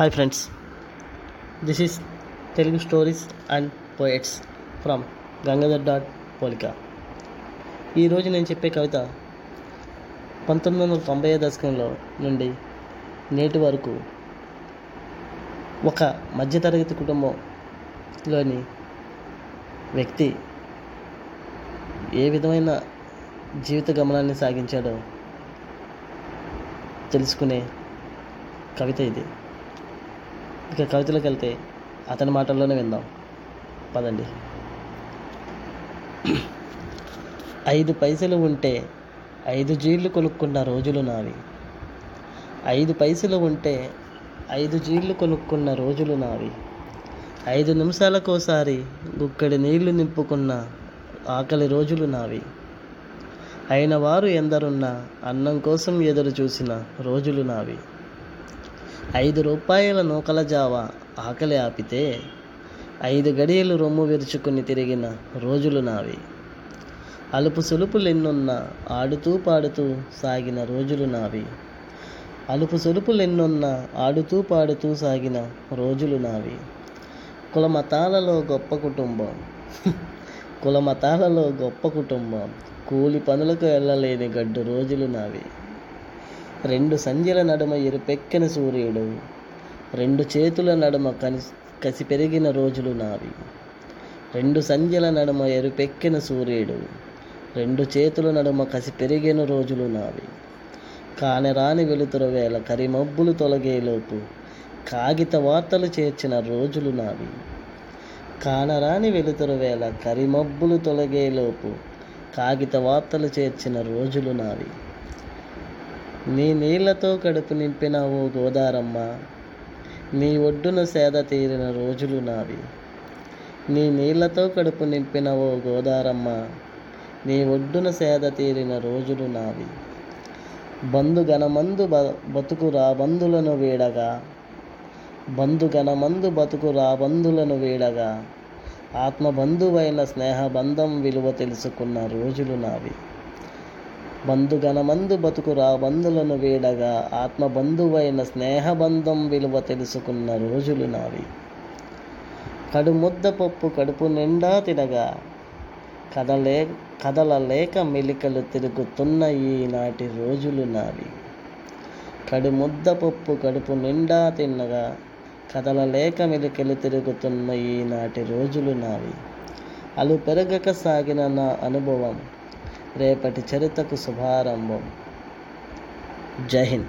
Hi friends this is Telugu stories and poets from Gangadhar dot Polika ఈరోజు నేను చెప్పే కవిత పంతొమ్మిది వందల తొంభై దశకంలో నుండి నేటి వరకు ఒక మధ్యతరగతి కుటుంబంలోని వ్యక్తి ఏ విధమైన జీవిత గమనాన్ని సాగించాడో తెలుసుకునే కవిత ఇది. ఇక కవితలకు వెళ్తే అతని మాటల్లోనే విందాం. పదండి. ఐదు పైసలు ఉంటే ఐదు జీళ్ళు కొనుక్కున్న రోజులు నావి. ఐదు పైసలు ఉంటే ఐదు జీళ్ళు కొనుక్కున్న రోజులు నావి. ఐదు నిమిషాలకోసారి గుక్కడి నీళ్ళు నింపుకున్న ఆకలి రోజులు నావి. అయిన వారు ఎందరున్నా అన్నం కోసం ఎదురు చూసిన రోజులు నావి. ఐదు రూపాయల నూకల జావ ఆకలి ఆపితే ఐదు గడియలు రొమ్ము విరుచుకుని తిరిగిన రోజులు నావి. అలుపు సులుపులెన్నున్న ఆడుతూ పాడుతూ సాగిన రోజులు నావి. అలుపు సులుపులెన్నున్న ఆడుతూ పాడుతూ సాగిన రోజులు నావి. కులమతాలలో గొప్ప కుటుంబం. కులమతాలలో గొప్ప కుటుంబం. కూలి పనులకు వెళ్ళలేని గడ్డు రోజులు నావి. రెండు సంధ్యల నడుమ ఎరుపెక్కిన సూర్యుడు రెండు చేతుల నడుమ కసి కసి పెరిగిన రోజులు నావి. రెండు సంధ్యల నడుమ ఎరుపెక్కిన సూర్యుడు రెండు చేతుల నడుమ కసి పెరిగిన రోజులు నావి. కానరాని వెలుతురు వేళ కరిమబ్బులు తొలగేలోపు కాగిత వార్తలు చేర్చిన రోజులు నావి. కానరాని వెలుతురు వేళ కరిమబ్బులు తొలగేలోపు కాగిత వార్తలు చేర్చిన రోజులు నావి. నీ నీళ్ళతో కడుపు నింపిన ఓ గోదారమ్మ నీ ఒడ్డున సేద తీరిన రోజులు నావి. నీ నీళ్ళతో కడుపు నింపిన ఓ గోదారమ్మ నీ ఒడ్డున సేద తీరిన రోజులు నావి. బంధు గణమందు బ బతుకు రాబంధులను వీడగా. బంధు గణమందు బతుకు రాబంధులను వీడగా. ఆత్మబంధువైన స్నేహబంధం విలువ తెలుసుకున్న రోజులు నావి. బంధుగణమందు బతుకురా బంధులను వీడగా. ఆత్మబంధువైన స్నేహబంధం విలువ తెలుసుకున్న రోజులు నావి. కడుముద్ద పప్పు కడుపు నిండా తినగా. కదలే కదలలేక మెలికలు తిరుగుతున్న ఈనాటి రోజులు నావి. కడుముద్ద పప్పు కడుపు నిండా తిన్నగా కదలలేక మెలికలు తిరుగుతున్న ఈనాటి రోజులు నావి. అలు పెరగక సాగిన నా అనుభవం. రేపటి చరితకు శుభారంభం. జై హింద్.